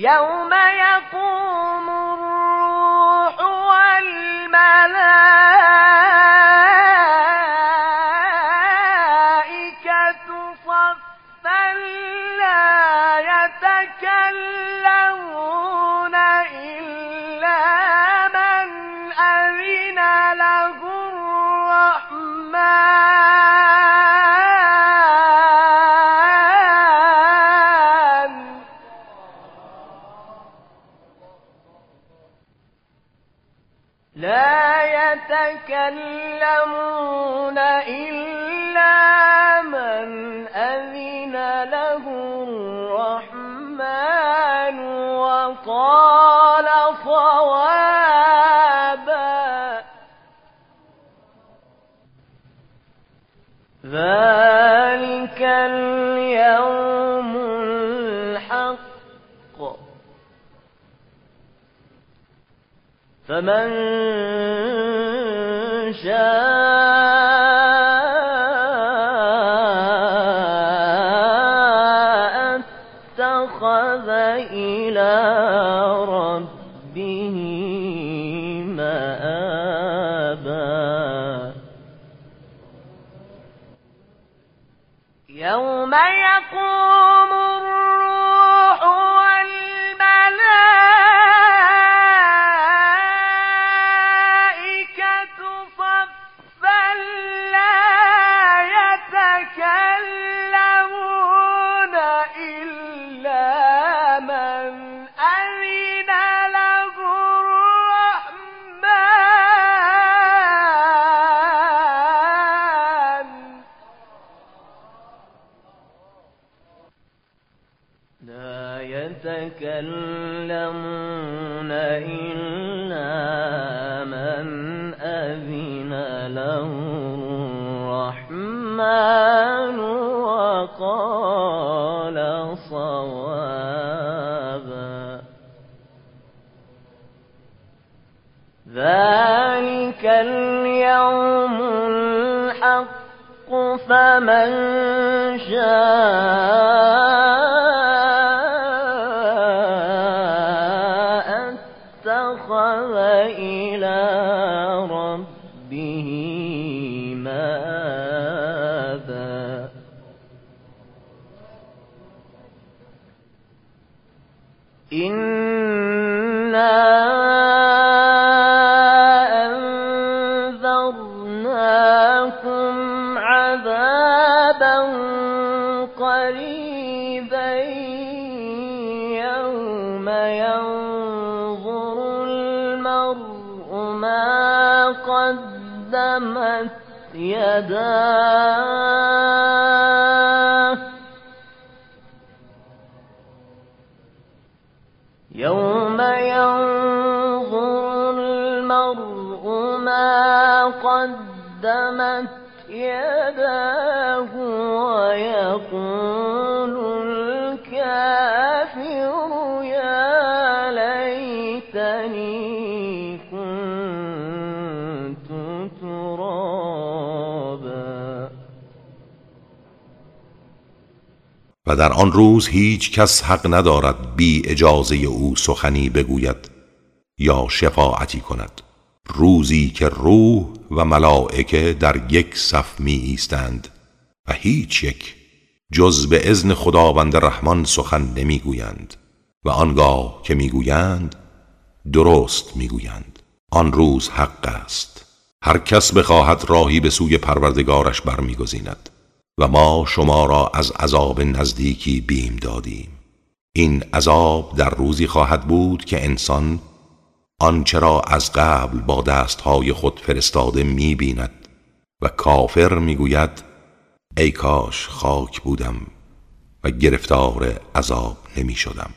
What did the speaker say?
يوم يقوم الروح والملائكة صفا لا يتكلمون لا يتكلمون إلا من أذن له الرحمن وقال صوابا. ذلك اليوم الحق. فمن شاء اتخذ إلى ربه مآبا. يوم يقوم الروح لا يتكلمون إلا من أذن له الرحمن وقال صوابا. ذلك اليوم الحق فمن شاء اتخذ إلى ربه مآبا إِنَّا أَنذَرْنَاكُمْ عَذَابًا قَرِيبًا يَوْمَ يَنظُرُ قَدَّمَتْ يَدَاهُ. يوم ينظر المرء ما قدمت يداه ويقول و در آن روز هیچ کس حق ندارد بی اجازه او سخنی بگوید یا شفاعتی کند. روزی که روح و ملائکه در یک صف می ایستند و هیچ یک جز به اذن خداوند رحمان سخن نمی‌گویند و آنگاه که می‌گویند درست می‌گویند. آن روز حق است. هر کس بخواهد راهی به سوی پروردگارش برمیگزیند. و ما شما را از عذاب نزدیکی بیم دادیم. این عذاب در روزی خواهد بود که انسان آنچه را از قبل با دستهای خود فرستاده می بیند و کافر می گوید ای کاش خاک بودم و گرفتار عذاب نمی شدم